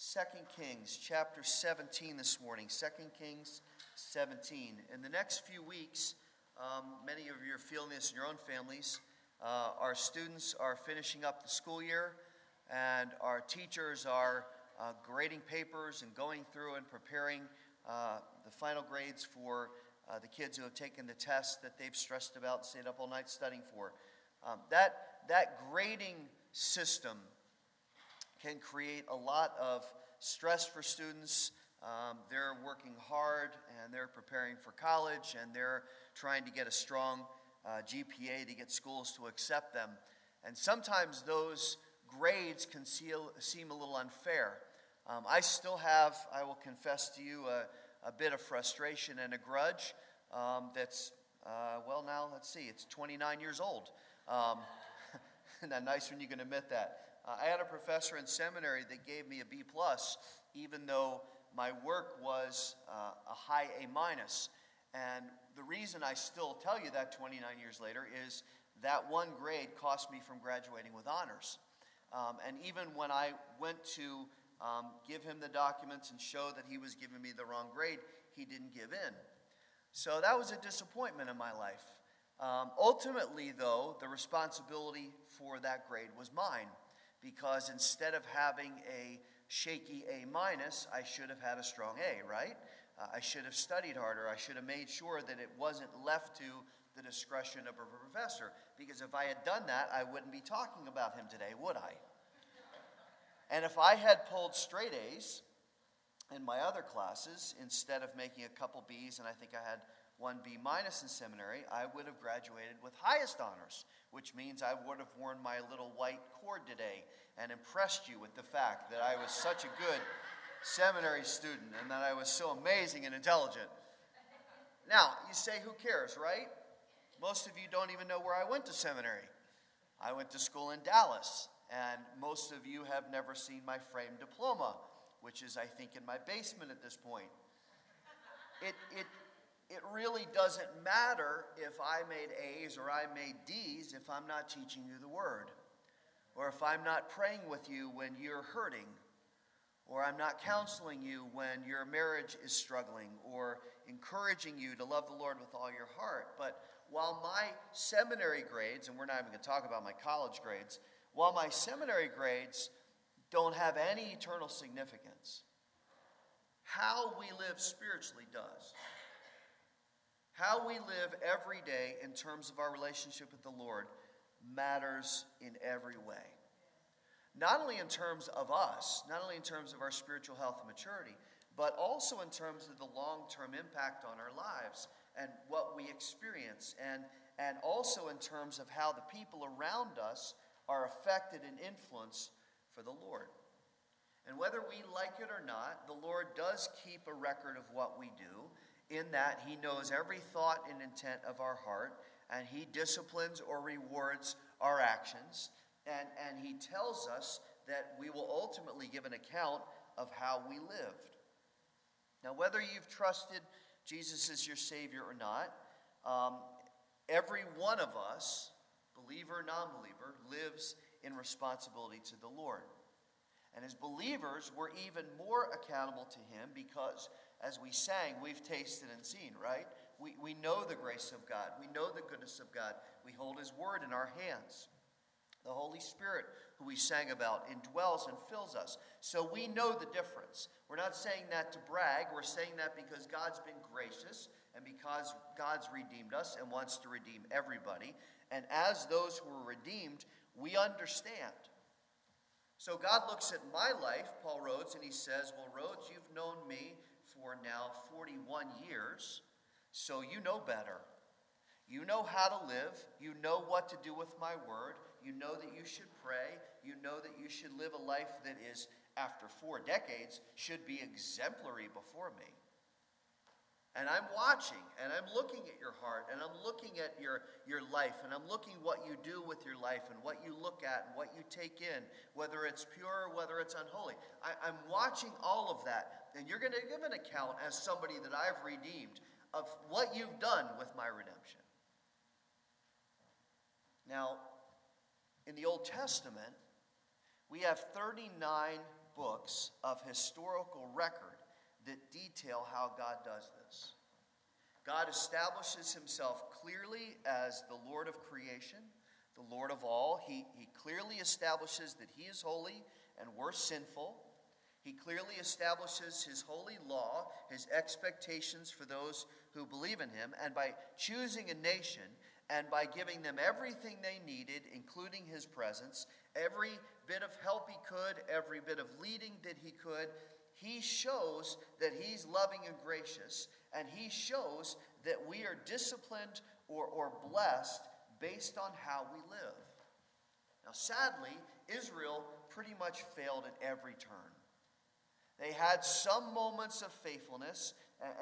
2 Kings chapter 17 this morning. 2 Kings 17. In the next few weeks, um, many of you are feeling this in your own families. Uh, our students are finishing up the school year, and our teachers are uh, grading papers and going through and preparing uh, the final grades for uh, the kids who have taken the test that they've stressed about and stayed up all night studying for. Um, that, that grading system can create a lot of stress for students. Um, they're working hard and they're preparing for college and they're trying to get a strong uh, GPA to get schools to accept them. And sometimes those grades can seal, seem a little unfair. Um, I still have, I will confess to you, a, a bit of frustration and a grudge um, that's, uh, well, now, let's see, it's 29 years old. Um, that nice when you can admit that? Uh, I had a professor in seminary that gave me a B plus, even though my work was uh, a high A minus. And the reason I still tell you that 29 years later is that one grade cost me from graduating with honors. Um, and even when I went to um, give him the documents and show that he was giving me the wrong grade, he didn't give in. So that was a disappointment in my life. Um, ultimately, though, the responsibility for that grade was mine because instead of having a shaky A minus, I should have had a strong A, right? Uh, I should have studied harder. I should have made sure that it wasn't left to the discretion of a professor because if I had done that, I wouldn't be talking about him today, would I? And if I had pulled straight A's in my other classes instead of making a couple B's, and I think I had one B minus in seminary, I would have graduated with highest honors, which means I would have worn my little white cord today and impressed you with the fact that I was such a good seminary student and that I was so amazing and intelligent. Now, you say, who cares, right? Most of you don't even know where I went to seminary. I went to school in Dallas, and most of you have never seen my framed diploma, which is, I think, in my basement at this point. It, it really doesn't matter if I made A's or I made D's if I'm not teaching you the Word, or if I'm not praying with you when you're hurting, or I'm not counseling you when your marriage is struggling, or encouraging you to love the Lord with all your heart. But while my seminary grades, and we're not even going to talk about my college grades, while my seminary grades don't have any eternal significance, how we live spiritually does. How we live every day in terms of our relationship with the Lord matters in every way. Not only in terms of us, not only in terms of our spiritual health and maturity, but also in terms of the long term impact on our lives and what we experience, and, and also in terms of how the people around us are affected and influenced for the Lord. And whether we like it or not, the Lord does keep a record of what we do, in that he knows every thought and intent of our heart, and he disciplines or rewards our actions, and, and he tells us that we will ultimately give an account of how we lived. Now, whether you've trusted Jesus as your Savior or not, um, every one of us, believer or non believer, lives in responsibility to the Lord. And as believers, we're even more accountable to Him because as we sang, we've tasted and seen, right? We, we know the grace of God. We know the goodness of God. We hold His word in our hands. The Holy Spirit, who we sang about, indwells and fills us. So we know the difference. We're not saying that to brag. We're saying that because God's been gracious and because God's redeemed us and wants to redeem everybody. And as those who are redeemed, we understand. So God looks at my life, Paul Rhodes, and he says, Well, Rhodes, you've known me for now 41 years, so you know better. You know how to live. You know what to do with my word. You know that you should pray. You know that you should live a life that is, after four decades, should be exemplary before me. And I'm watching and I'm looking at your heart and I'm looking at your, your life and I'm looking what you do with your life and what you look at and what you take in, whether it's pure or whether it's unholy. I, I'm watching all of that. And you're going to give an account as somebody that I've redeemed of what you've done with my redemption. Now, in the Old Testament, we have 39 books of historical record that detail how God does this. God establishes himself clearly as the Lord of creation, the Lord of all. He, he clearly establishes that he is holy and we're sinful. He clearly establishes his holy law, his expectations for those who believe in him, and by choosing a nation and by giving them everything they needed, including his presence, every bit of help he could, every bit of leading that he could, he shows that he's loving and gracious, and he shows that we are disciplined or, or blessed based on how we live. Now, sadly, Israel pretty much failed at every turn. They had some moments of faithfulness,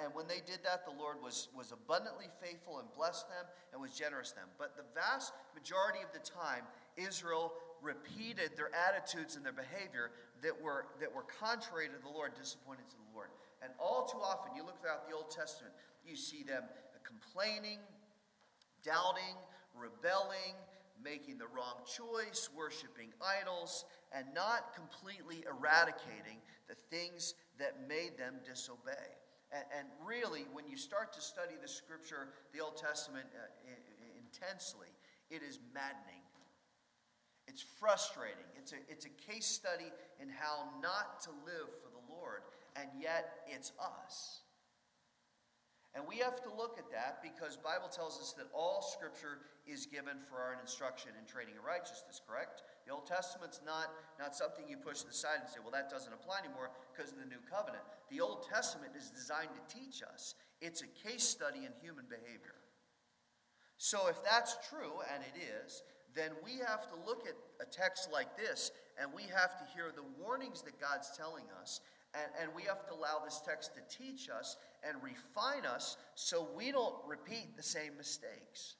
and when they did that, the Lord was, was abundantly faithful and blessed them and was generous to them. But the vast majority of the time, Israel repeated their attitudes and their behavior that were, that were contrary to the Lord, disappointed to the Lord. And all too often, you look throughout the Old Testament, you see them complaining, doubting, rebelling, making the wrong choice, worshiping idols, and not completely eradicating the things that made them disobey. And, and really, when you start to study the scripture, the Old Testament, uh, intensely, it is maddening. It's frustrating. It's a, it's a case study in how not to live for the Lord, and yet it's us. And we have to look at that because Bible tells us that all scripture is given for our instruction and training in righteousness, correct? The Old Testament's not, not something you push to the side and say, well, that doesn't apply anymore because of the new covenant. The Old Testament is designed to teach us. It's a case study in human behavior. So if that's true, and it is, then we have to look at a text like this and we have to hear the warnings that God's telling us and, and we have to allow this text to teach us and refine us so we don't repeat the same mistakes.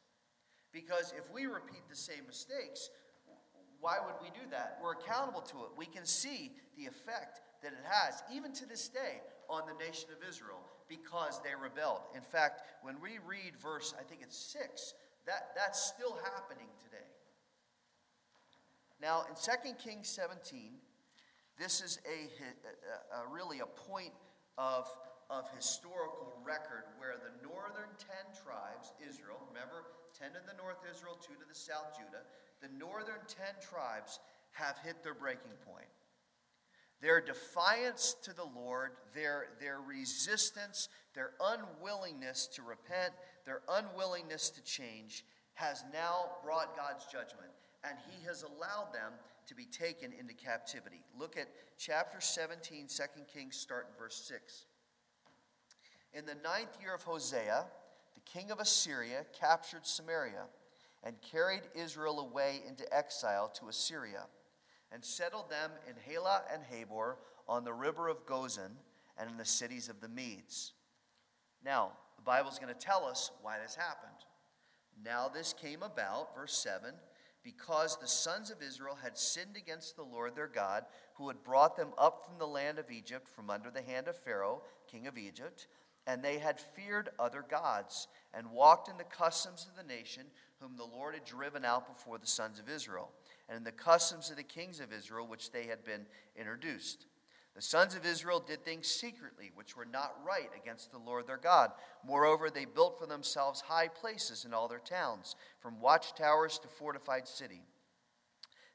Because if we repeat the same mistakes, why would we do that? We're accountable to it. We can see the effect that it has, even to this day, on the nation of Israel because they rebelled. In fact, when we read verse, I think it's 6, that, that's still happening today. Now, in 2 Kings 17, this is a, a, a really a point of, of historical record where the northern 10 tribes, Israel, remember, 10 to the north Israel, 2 to the south Judah, the northern 10 tribes have hit their breaking point. Their defiance to the Lord, their, their resistance, their unwillingness to repent, their unwillingness to change has now brought God's judgment. And He has allowed them to be taken into captivity. Look at chapter 17, 2 Kings, start in verse 6. In the ninth year of Hosea, the king of Assyria captured Samaria and carried Israel away into exile to Assyria and settled them in Halah and Habor on the river of Gozan and in the cities of the Medes. Now, the Bible is going to tell us why this happened. Now, this came about, verse 7 because the sons of Israel had sinned against the Lord their God, who had brought them up from the land of Egypt, from under the hand of Pharaoh, king of Egypt, and they had feared other gods, and walked in the customs of the nation whom the Lord had driven out before the sons of Israel, and in the customs of the kings of Israel which they had been introduced. The sons of Israel did things secretly, which were not right against the Lord their God. Moreover, they built for themselves high places in all their towns, from watchtowers to fortified city.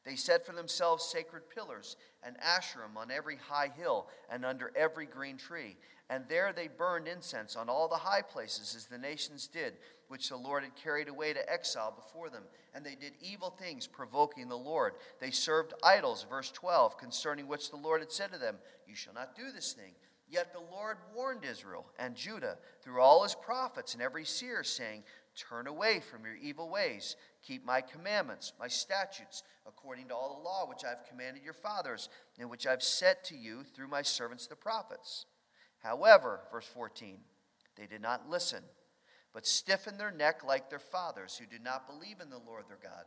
They set for themselves sacred pillars and asherim on every high hill and under every green tree. And there they burned incense on all the high places, as the nations did, which the Lord had carried away to exile before them. And they did evil things, provoking the Lord. They served idols, verse 12, concerning which the Lord had said to them, You shall not do this thing. Yet the Lord warned Israel and Judah through all his prophets and every seer, saying, Turn away from your evil ways. Keep my commandments, my statutes, according to all the law which I have commanded your fathers, and which I have set to you through my servants the prophets. However, verse 14, they did not listen but stiffened their neck like their fathers, who did not believe in the Lord their God.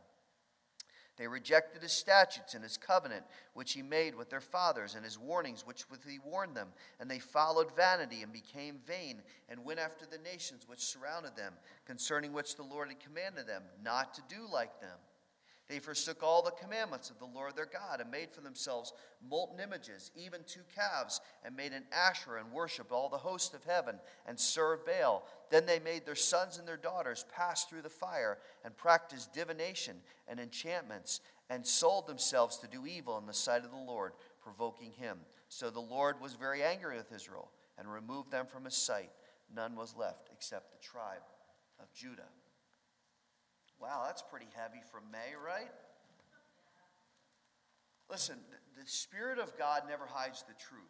They rejected his statutes and his covenant, which he made with their fathers, and his warnings, which he warned them. And they followed vanity and became vain, and went after the nations which surrounded them, concerning which the Lord had commanded them not to do like them. They forsook all the commandments of the Lord their God and made for themselves molten images, even two calves, and made an Asherah and worshiped all the host of heaven and served Baal. Then they made their sons and their daughters pass through the fire and practiced divination and enchantments and sold themselves to do evil in the sight of the Lord, provoking him. So the Lord was very angry with Israel and removed them from his sight. None was left except the tribe of Judah. Wow, that's pretty heavy from May, right? Listen, the Spirit of God never hides the truth.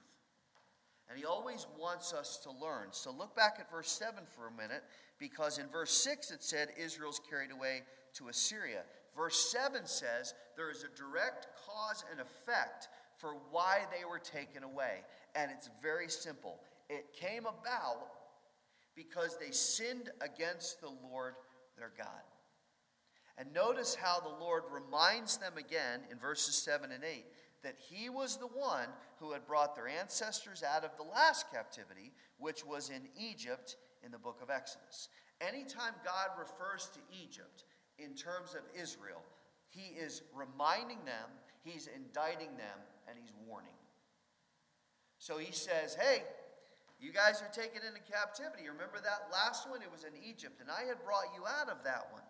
And He always wants us to learn. So look back at verse 7 for a minute, because in verse 6 it said Israel's carried away to Assyria. Verse 7 says there is a direct cause and effect for why they were taken away. And it's very simple. It came about because they sinned against the Lord their God. And notice how the Lord reminds them again in verses 7 and 8 that He was the one who had brought their ancestors out of the last captivity, which was in Egypt in the book of Exodus. Anytime God refers to Egypt in terms of Israel, He is reminding them, He's indicting them, and He's warning. So He says, Hey, you guys are taken into captivity. Remember that last one? It was in Egypt, and I had brought you out of that one.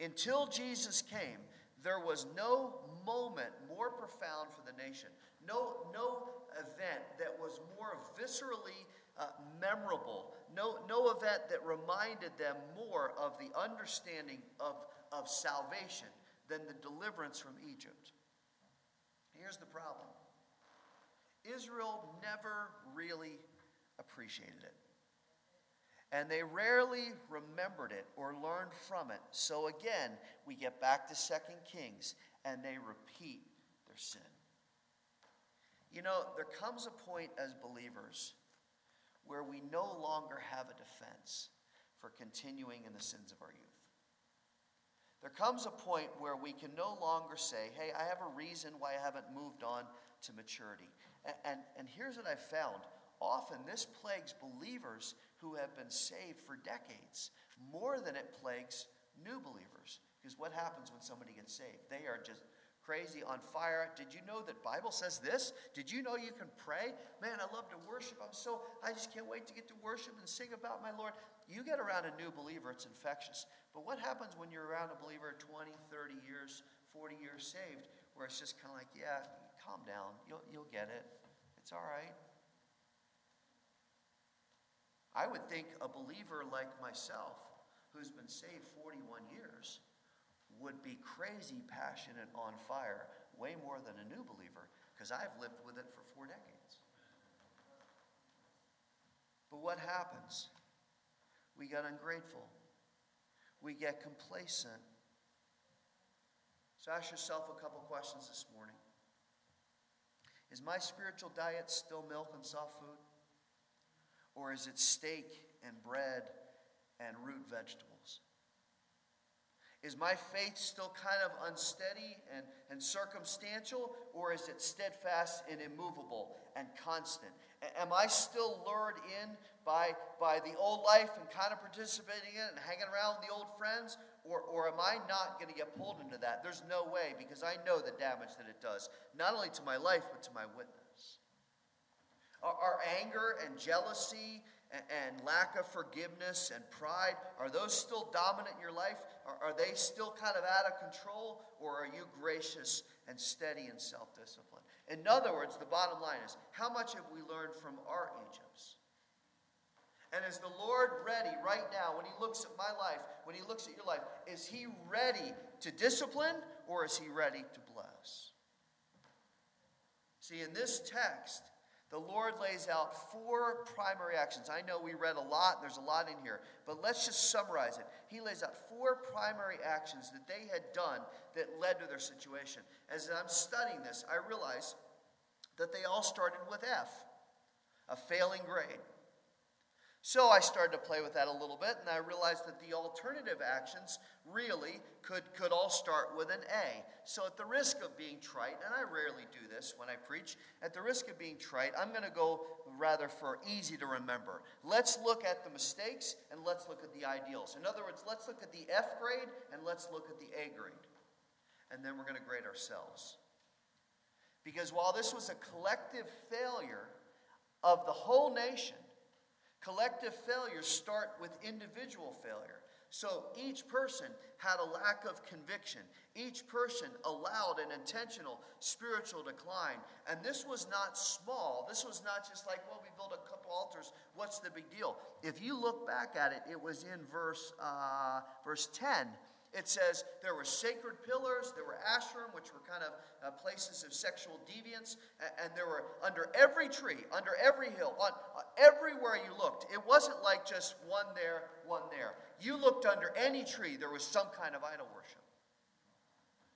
Until Jesus came, there was no moment more profound for the nation, no, no event that was more viscerally uh, memorable, no, no event that reminded them more of the understanding of, of salvation than the deliverance from Egypt. Here's the problem Israel never really appreciated it and they rarely remembered it or learned from it. So again, we get back to Second Kings and they repeat their sin. You know, there comes a point as believers where we no longer have a defense for continuing in the sins of our youth. There comes a point where we can no longer say, hey, I have a reason why I haven't moved on to maturity. And, and, and here's what I've found often this plagues believers who have been saved for decades more than it plagues new believers. Because what happens when somebody gets saved? They are just crazy on fire. Did you know that Bible says this? Did you know you can pray? Man, I love to worship. I'm so I just can't wait to get to worship and sing about my Lord. You get around a new believer, it's infectious. But what happens when you're around a believer 20, 30 years, 40 years saved, where it's just kind of like, yeah, calm down. You'll, you'll get it. It's all right. I would think a believer like myself, who's been saved 41 years, would be crazy passionate on fire, way more than a new believer, because I've lived with it for four decades. But what happens? We get ungrateful, we get complacent. So ask yourself a couple questions this morning. Is my spiritual diet still milk and soft food? Or is it steak and bread and root vegetables? Is my faith still kind of unsteady and, and circumstantial, or is it steadfast and immovable and constant? Am I still lured in by, by the old life and kind of participating in it and hanging around with the old friends? Or, or am I not going to get pulled into that? There's no way because I know the damage that it does, not only to my life, but to my witness. Are, anger and jealousy and, lack of forgiveness and pride, are those still dominant in your life? Are, they still kind of out of control? Or are you gracious and steady in self discipline? In other words, the bottom line is how much have we learned from our Egypts? And is the Lord ready right now when He looks at my life, when He looks at your life, is He ready to discipline or is He ready to bless? See, in this text, the Lord lays out four primary actions. I know we read a lot, there's a lot in here, but let's just summarize it. He lays out four primary actions that they had done that led to their situation. As I'm studying this, I realize that they all started with F, a failing grade. So I started to play with that a little bit, and I realized that the alternative actions really could, could all start with an A. So, at the risk of being trite, and I rarely do this when I preach, at the risk of being trite, I'm going to go rather for easy to remember. Let's look at the mistakes and let's look at the ideals. In other words, let's look at the F grade and let's look at the A grade. and then we're going to grade ourselves. Because while this was a collective failure of the whole nation, collective failures start with individual failure. So each person had a lack of conviction. Each person allowed an intentional spiritual decline. And this was not small. This was not just like, well, we built a couple altars. What's the big deal? If you look back at it, it was in verse, uh, verse 10 it says there were sacred pillars, there were Asherim, which were kind of uh, places of sexual deviance, and, there were under every tree, under every hill, on, uh, everywhere you looked. It wasn't like just one there, one there. You looked under any tree, there was some kind of idol worship.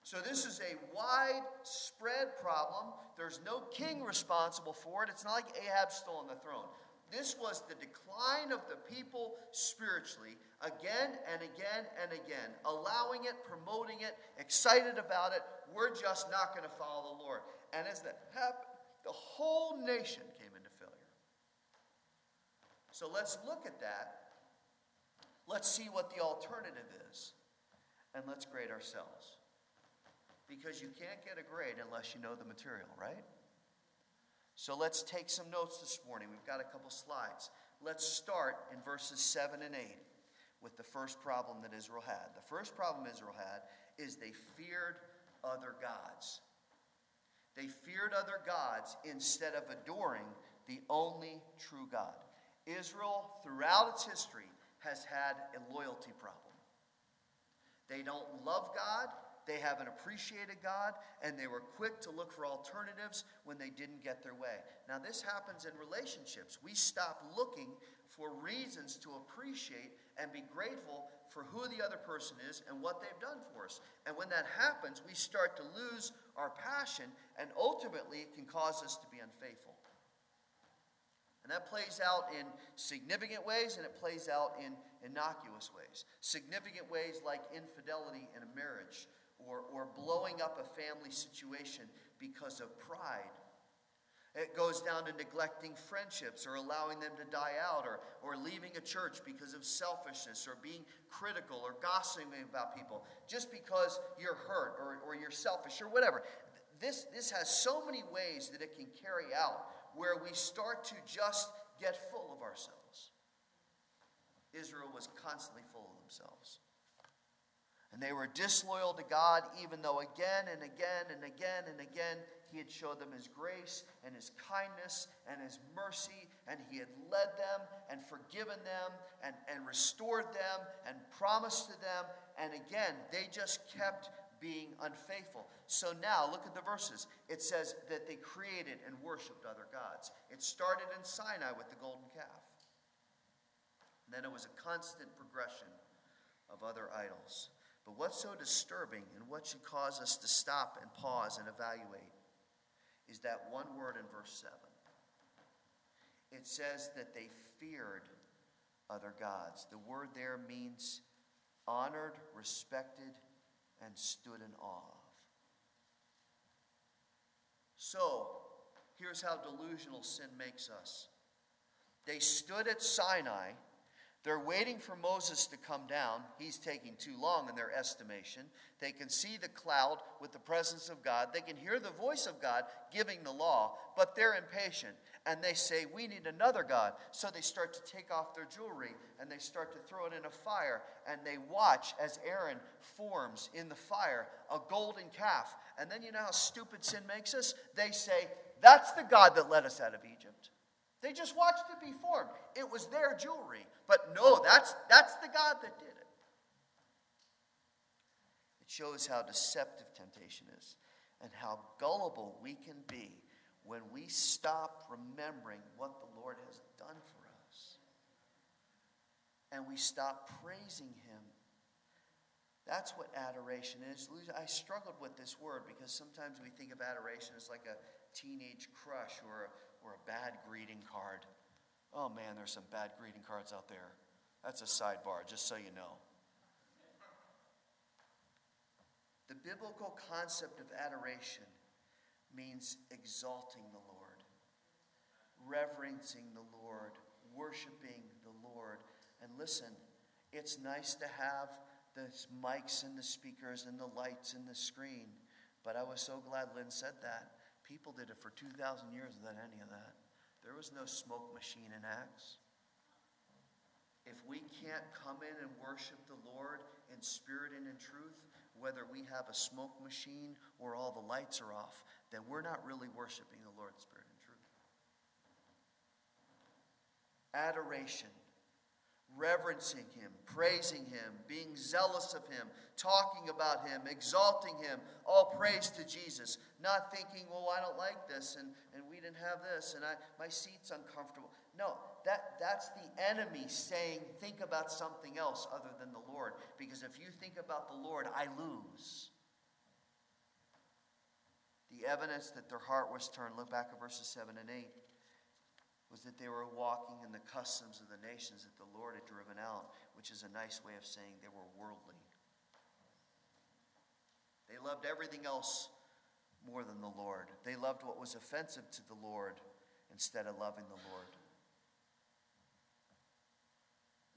So, this is a widespread problem. There's no king responsible for it. It's not like Ahab stole the throne. This was the decline of the people spiritually again and again and again, allowing it, promoting it, excited about it. We're just not going to follow the Lord. And as that happened, the whole nation came into failure. So let's look at that. Let's see what the alternative is. And let's grade ourselves. Because you can't get a grade unless you know the material, right? So let's take some notes this morning. We've got a couple slides. Let's start in verses 7 and 8 with the first problem that Israel had. The first problem Israel had is they feared other gods. They feared other gods instead of adoring the only true God. Israel, throughout its history, has had a loyalty problem. They don't love God, they haven't appreciated God, and they were quick to look for alternatives when they didn't get their way. Now, this happens in relationships. We stop looking for reasons to appreciate and be grateful for who the other person is and what they've done for us. And when that happens, we start to lose our passion, and ultimately, it can cause us to be unfaithful. And that plays out in significant ways and it plays out in innocuous ways. Significant ways like infidelity in a marriage, or, or blowing up a family situation because of pride. It goes down to neglecting friendships or allowing them to die out or, or leaving a church because of selfishness or being critical or gossiping about people just because you're hurt or, or you're selfish or whatever. This, this has so many ways that it can carry out where we start to just get full of ourselves. Israel was constantly full of themselves. And they were disloyal to God, even though again and again and again and again He had showed them His grace and His kindness and His mercy, and He had led them and forgiven them and, and restored them and promised to them. And again, they just kept being unfaithful. So now, look at the verses. It says that they created and worshiped other gods. It started in Sinai with the golden calf. And then it was a constant progression of other idols. But what's so disturbing and what should cause us to stop and pause and evaluate is that one word in verse 7. It says that they feared other gods. The word there means honored, respected, and stood in awe of. So, here's how delusional sin makes us. They stood at Sinai they're waiting for Moses to come down. He's taking too long in their estimation. They can see the cloud with the presence of God. They can hear the voice of God giving the law, but they're impatient. And they say, We need another God. So they start to take off their jewelry and they start to throw it in a fire. And they watch as Aaron forms in the fire a golden calf. And then you know how stupid sin makes us? They say, That's the God that led us out of Egypt. They just watched it be formed. It was their jewelry. But no, that's, that's the God that did it. It shows how deceptive temptation is and how gullible we can be when we stop remembering what the Lord has done for us. And we stop praising Him. That's what adoration is. I struggled with this word because sometimes we think of adoration as like a teenage crush or a or a bad greeting card. Oh man, there's some bad greeting cards out there. That's a sidebar, just so you know. The biblical concept of adoration means exalting the Lord, reverencing the Lord, worshiping the Lord. And listen, it's nice to have the mics and the speakers and the lights and the screen. But I was so glad Lynn said that. People did it for 2,000 years without any of that. There was no smoke machine in Acts. If we can't come in and worship the Lord in spirit and in truth, whether we have a smoke machine or all the lights are off, then we're not really worshiping the Lord in spirit and truth. Adoration reverencing Him, praising Him, being zealous of Him, talking about Him, exalting Him. All praise to Jesus. Not thinking, well, I don't like this, and, and we didn't have this, and I, my seat's uncomfortable. No, that, that's the enemy saying, think about something else other than the Lord. Because if you think about the Lord, I lose. The evidence that their heart was turned, look back at verses 7 and 8 was that they were walking in the customs of the nations that the Lord had driven out, which is a nice way of saying they were worldly. They loved everything else more than the Lord. They loved what was offensive to the Lord instead of loving the Lord.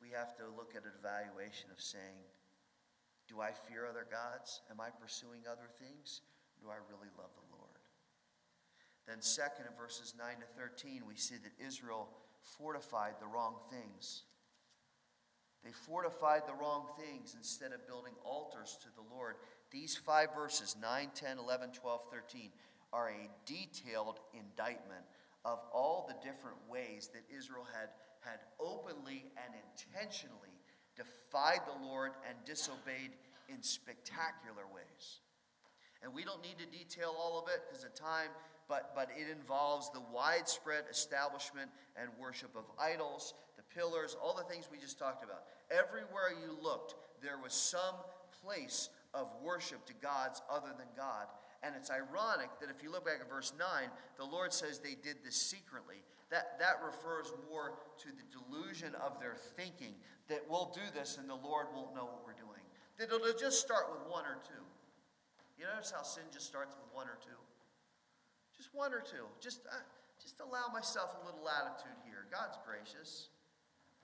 We have to look at an evaluation of saying, do I fear other gods? Am I pursuing other things? Do I really love the Lord? Then, second, in verses 9 to 13, we see that Israel fortified the wrong things. They fortified the wrong things instead of building altars to the Lord. These five verses, 9, 10, 11, 12, 13, are a detailed indictment of all the different ways that Israel had, had openly and intentionally defied the Lord and disobeyed in spectacular ways. And we don't need to detail all of it because of time but, but it involves the widespread establishment and worship of idols, the pillars, all the things we just talked about. Everywhere you looked, there was some place of worship to gods other than God. And it's ironic that if you look back at verse 9, the Lord says they did this secretly. That, that refers more to the delusion of their thinking that we'll do this and the Lord won't know what we're doing. That it'll just start with one or two. You notice how sin just starts with one or two? Just one or two. Just, uh, just allow myself a little latitude here. God's gracious.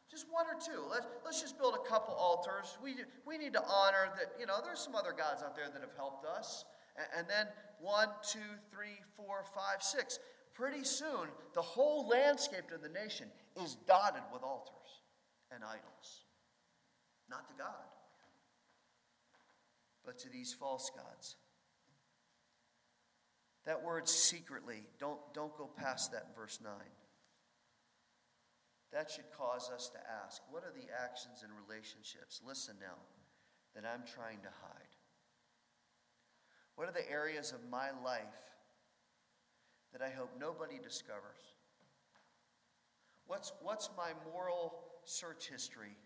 Just one or two. Let's, let's just build a couple altars. We, we need to honor that, you know, there's some other gods out there that have helped us. And, and then one, two, three, four, five, six. Pretty soon, the whole landscape of the nation is dotted with altars and idols. Not to God, but to these false gods. That word secretly, don't, don't go past that verse 9. That should cause us to ask what are the actions and relationships, listen now, that I'm trying to hide? What are the areas of my life that I hope nobody discovers? What's, what's my moral search history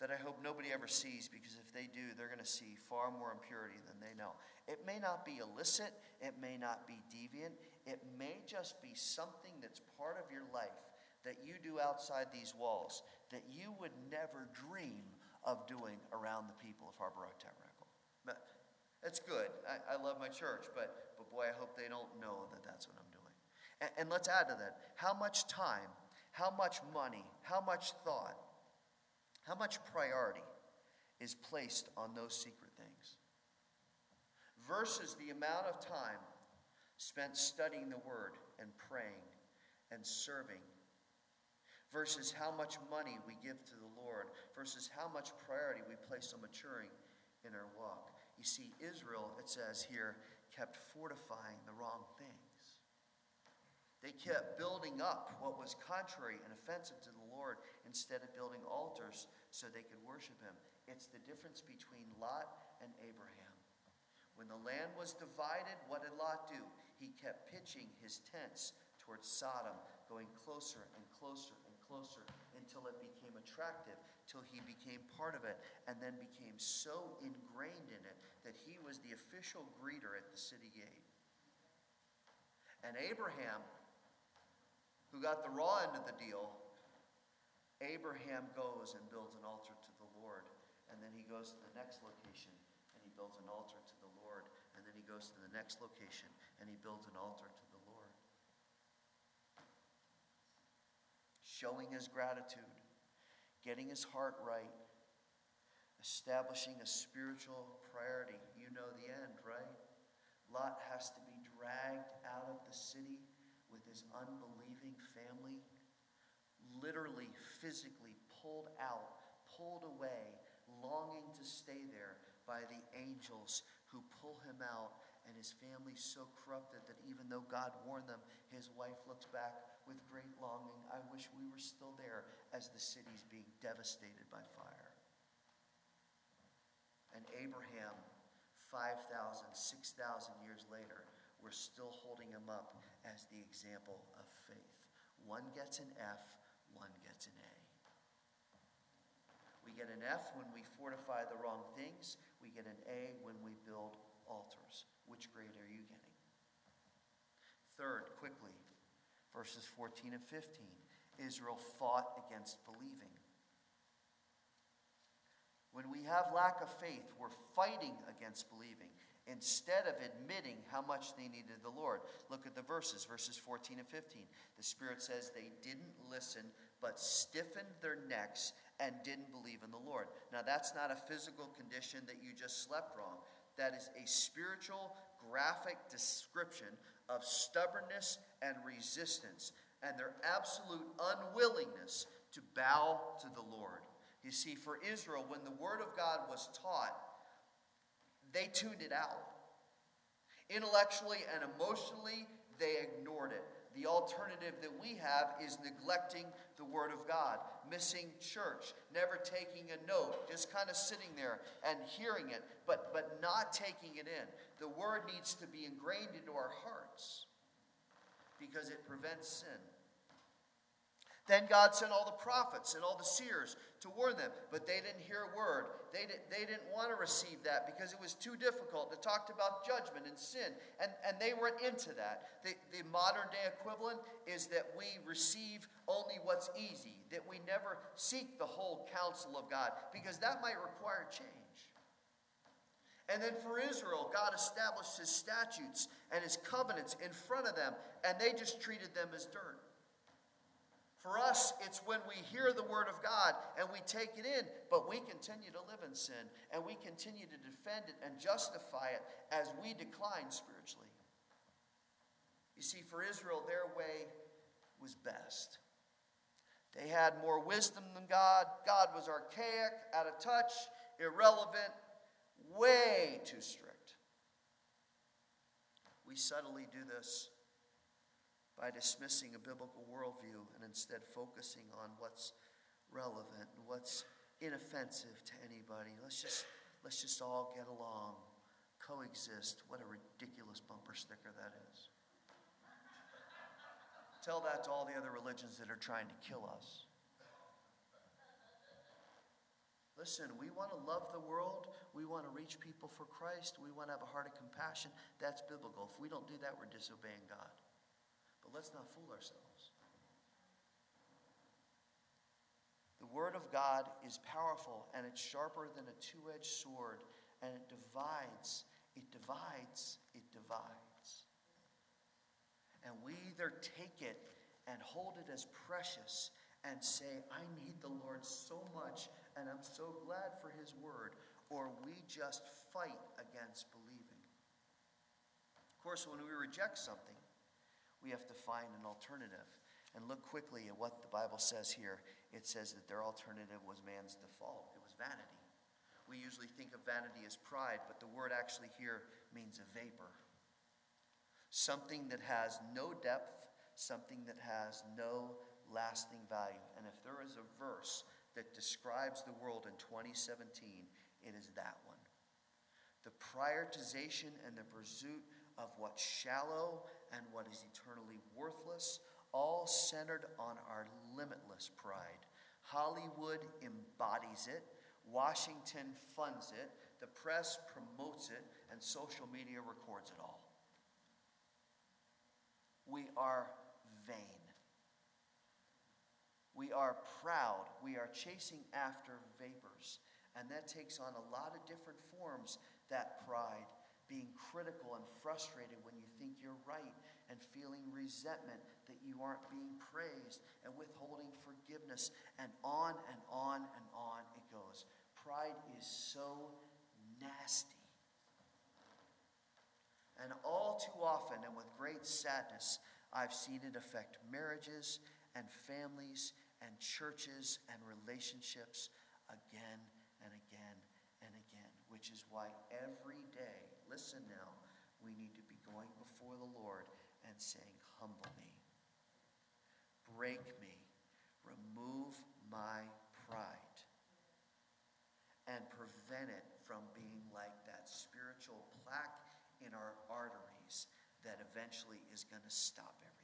that I hope nobody ever sees because if they do, they're going to see far more impurity than they know. It may not be illicit, it may not be deviant, it may just be something that's part of your life that you do outside these walls that you would never dream of doing around the people of Harbor Rock Tabernacle. That's good. I, I, love my church, but, but boy, I hope they don't know that that's what I'm doing. And, and let's add to that how much time, how much money, how much thought, how much priority is placed on those secret things? Versus the amount of time spent studying the Word and praying and serving. Versus how much money we give to the Lord. Versus how much priority we place on maturing in our walk. You see, Israel, it says here, kept fortifying the wrong things. They kept building up what was contrary and offensive to the Lord instead of building altars so they could worship him. It's the difference between Lot and Abraham. When the land was divided, what did Lot do? He kept pitching his tents towards Sodom, going closer and closer and closer until it became attractive, till he became part of it, and then became so ingrained in it that he was the official greeter at the city gate. And Abraham who got the raw end of the deal, Abraham goes and builds an altar to the Lord. And then he goes to the next location and he builds an altar to the Lord. And then he goes to the next location and he builds an altar to the Lord. Showing his gratitude, getting his heart right, establishing a spiritual priority. You know the end, right? Lot has to be dragged out of the city with his unbelieving family, literally, physically pulled out, pulled away, longing to stay there by the angels who pull him out. And his family's so corrupted that even though God warned them, his wife looks back with great longing. I wish we were still there as the city's being devastated by fire. And Abraham, 5,000, 6,000 years later, we're still holding him up as the example of faith. One gets an F, one gets an A. We get an F when we fortify the wrong things. We get an A when we build altars. Which grade are you getting? Third, quickly, verses 14 and 15. Israel fought against believing. When we have lack of faith, we're fighting against believing instead of admitting how much they needed the Lord. Look at the verses, verses 14 and 15. The Spirit says they didn't listen, but stiffened their necks and didn't believe in the Lord. Now, that's not a physical condition that you just slept wrong. That is a spiritual, graphic description of stubbornness and resistance and their absolute unwillingness to bow to the Lord. You see, for Israel, when the Word of God was taught, they tuned it out. Intellectually and emotionally, they ignored it. The alternative that we have is neglecting the Word of God, missing church, never taking a note, just kind of sitting there and hearing it, but, but not taking it in. The Word needs to be ingrained into our hearts because it prevents sin. Then God sent all the prophets and all the seers to warn them, but they didn't hear a word. They, did, they didn't want to receive that because it was too difficult. They talked about judgment and sin, and, and they weren't into that. The, the modern day equivalent is that we receive only what's easy, that we never seek the whole counsel of God, because that might require change. And then for Israel, God established his statutes and his covenants in front of them, and they just treated them as dirt. For us, it's when we hear the word of God and we take it in, but we continue to live in sin and we continue to defend it and justify it as we decline spiritually. You see, for Israel, their way was best. They had more wisdom than God. God was archaic, out of touch, irrelevant, way too strict. We subtly do this by dismissing a biblical worldview and instead focusing on what's relevant and what's inoffensive to anybody. Let's just, let's just all get along, coexist. What a ridiculous bumper sticker that is. Tell that to all the other religions that are trying to kill us. Listen, we want to love the world. We want to reach people for Christ. We want to have a heart of compassion. That's biblical. If we don't do that, we're disobeying God. But let's not fool ourselves. The Word of God is powerful and it's sharper than a two edged sword and it divides, it divides, it divides. And we either take it and hold it as precious and say, I need the Lord so much and I'm so glad for His Word, or we just fight against believing. Of course, when we reject something, we have to find an alternative. And look quickly at what the Bible says here. It says that their alternative was man's default, it was vanity. We usually think of vanity as pride, but the word actually here means a vapor. Something that has no depth, something that has no lasting value. And if there is a verse that describes the world in 2017, it is that one. The prioritization and the pursuit of what's shallow and what is eternally worthless, all centered on our limitless pride. Hollywood embodies it, Washington funds it, the press promotes it, and social media records it all. We are vain. We are proud. We are chasing after vapors. And that takes on a lot of different forms, that pride being critical and frustrated when you think you're right, and feeling resentment that you aren't being praised, and withholding forgiveness, and on and on and on it goes. Pride is so nasty. And all too often, and with great sadness, I've seen it affect marriages and families and churches and relationships again and again and again, which is why every day, listen now, we need to be going before the Lord and saying, Humble me, break me, remove my pride, and prevent it from being like that spiritual plaque in our arteries that eventually is going to stop everything.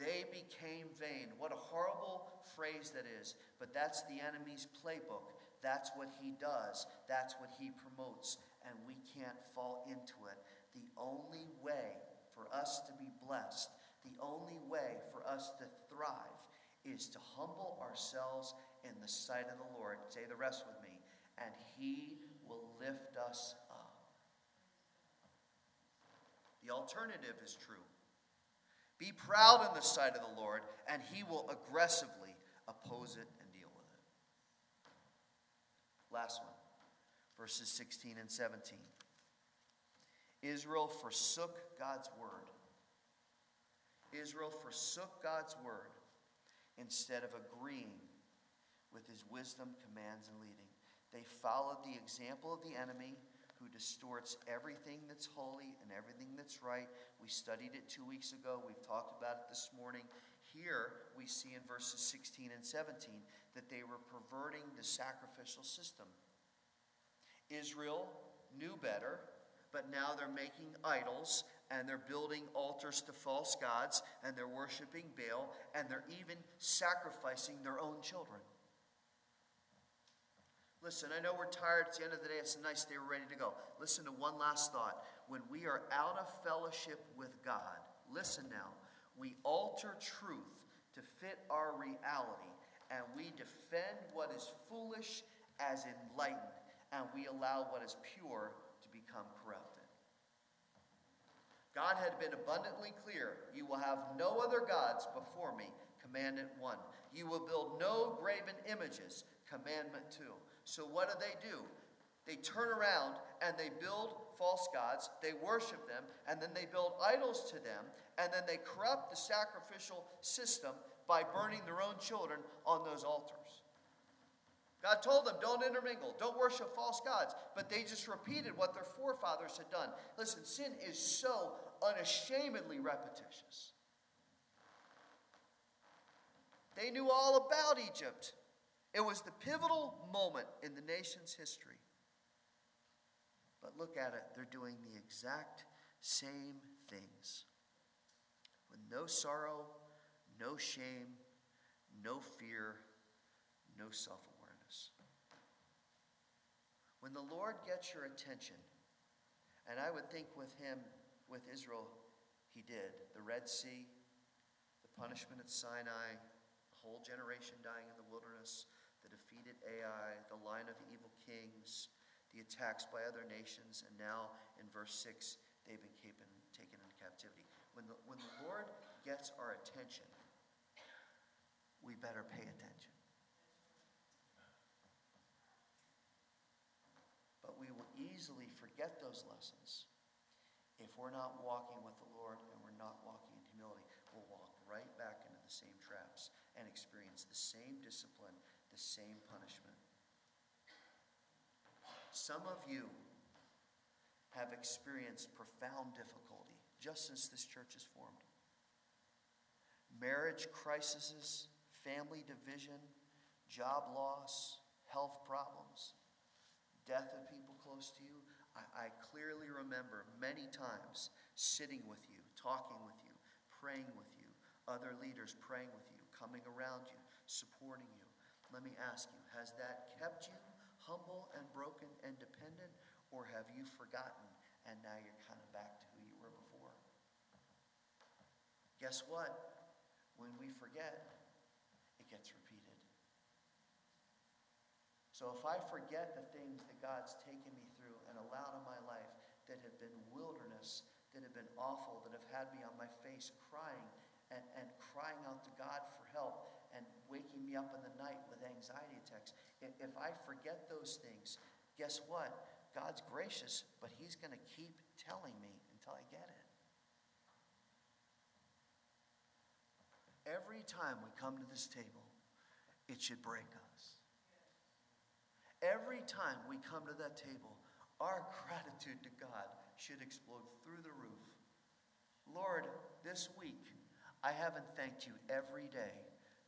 They became vain. What a horrible phrase that is, but that's the enemy's playbook. That's what he does, that's what he promotes, and we can't fall into it. The only way for us to be blessed, the only way for us to thrive, is to humble ourselves in the sight of the Lord. Say the rest with me. And he will lift us up. The alternative is true. Be proud in the sight of the Lord, and he will aggressively oppose it and deal with it. Last one, verses 16 and 17. Israel forsook God's word. Israel forsook God's word instead of agreeing with his wisdom, commands, and leading. They followed the example of the enemy who distorts everything that's holy and everything that's right. We studied it two weeks ago. We've talked about it this morning. Here we see in verses 16 and 17 that they were perverting the sacrificial system. Israel knew better but now they're making idols and they're building altars to false gods and they're worshiping Baal and they're even sacrificing their own children. Listen, I know we're tired. It's the end of the day. It's a nice day. We're ready to go. Listen to one last thought. When we are out of fellowship with God, listen now, we alter truth to fit our reality and we defend what is foolish as enlightened and we allow what is pure to become corrupted. God had been abundantly clear you will have no other gods before me. Commandment 1. You will build no graven images. Commandment 2. So what do they do? They turn around and they build false gods, they worship them, and then they build idols to them, and then they corrupt the sacrificial system by burning their own children on those altars. God told them, don't intermingle, don't worship false gods. But they just repeated what their forefathers had done. Listen, sin is so unashamedly repetitious. They knew all about Egypt. It was the pivotal moment in the nation's history. But look at it, they're doing the exact same things. With no sorrow, no shame, no fear, no self awareness. when the Lord gets your attention, and I would think with him, with Israel, he did the Red Sea, the punishment at Sinai, a whole generation dying in the wilderness, the defeated Ai, the line of evil kings, the attacks by other nations, and now in verse 6, they've been taken, taken into captivity. When the, when the Lord gets our attention, we better pay attention. But we will easily forget those lessons if we're not walking with the Lord and we're not walking in humility. We'll walk right back into the same traps and experience the same discipline, the same punishment. Some of you have experienced profound difficulty just since this church is formed. Marriage crises, family division, job loss, health problems death of people close to you, I, I clearly remember many times sitting with you, talking with you, praying with you, other leaders praying with you, coming around you, supporting you. Let me ask you, has that kept you humble and broken and dependent, or have you forgotten and now you're kind of back to who you were before? Guess what? When we forget, it gets repeated. So if I forget the things that God's taken me through and allowed in my life that have been wilderness, that have been awful, that have had me on my face crying and, and crying out to God for help and waking me up in the night with anxiety attacks. If I forget those things, guess what? God's gracious, but He's going to keep telling me until I get it. Every time we come to this table, it should break us. Every time we come to that table, our gratitude to God should explode through the roof. Lord, this week, I haven't thanked you every day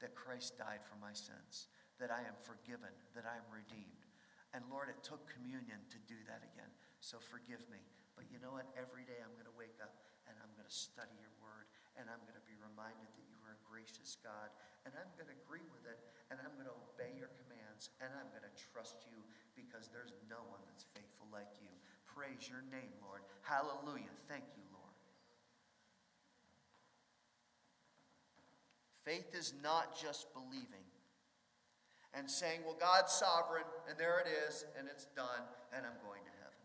that Christ died for my sins, that I am forgiven, that I am redeemed. And Lord, it took communion to do that again. So forgive me. But you know what? Every day I'm going to wake up and I'm going to study your word and I'm going to be reminded that you are a gracious God and I'm going to agree with it and I'm going to obey your commands and I'm going to trust you because there's no one that's faithful like you. Praise your name, Lord. Hallelujah. Thank you, Lord. Faith is not just believing and saying, well, God's sovereign, and there it is, and it's done, and I'm going to heaven.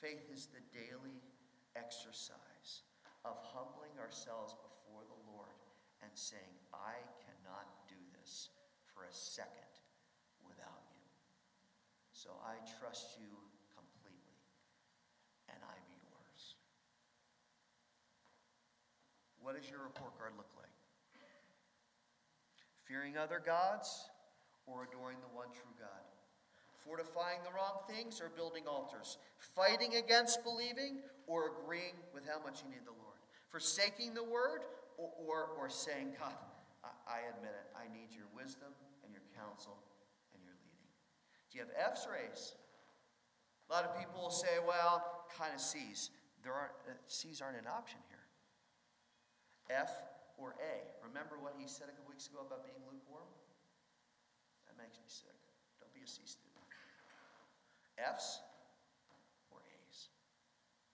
Faith is the daily exercise of humbling ourselves before the Lord and saying, I cannot do this for a second without you. So I trust you completely, and I'm yours. What does your report card look like? Fearing other gods, or adoring the one true God, fortifying the wrong things or building altars, fighting against believing or agreeing with how much you need the Lord, forsaking the word or, or, or saying, God, I, I admit it, I need your wisdom and your counsel and your leading. Do you have F's or A's? A lot of people will say, well, kind of C's. There aren't, uh, C's aren't an option here. F or A. Remember what he said a couple weeks ago about being lukewarm? That makes me sick. Don't be a C student. F's,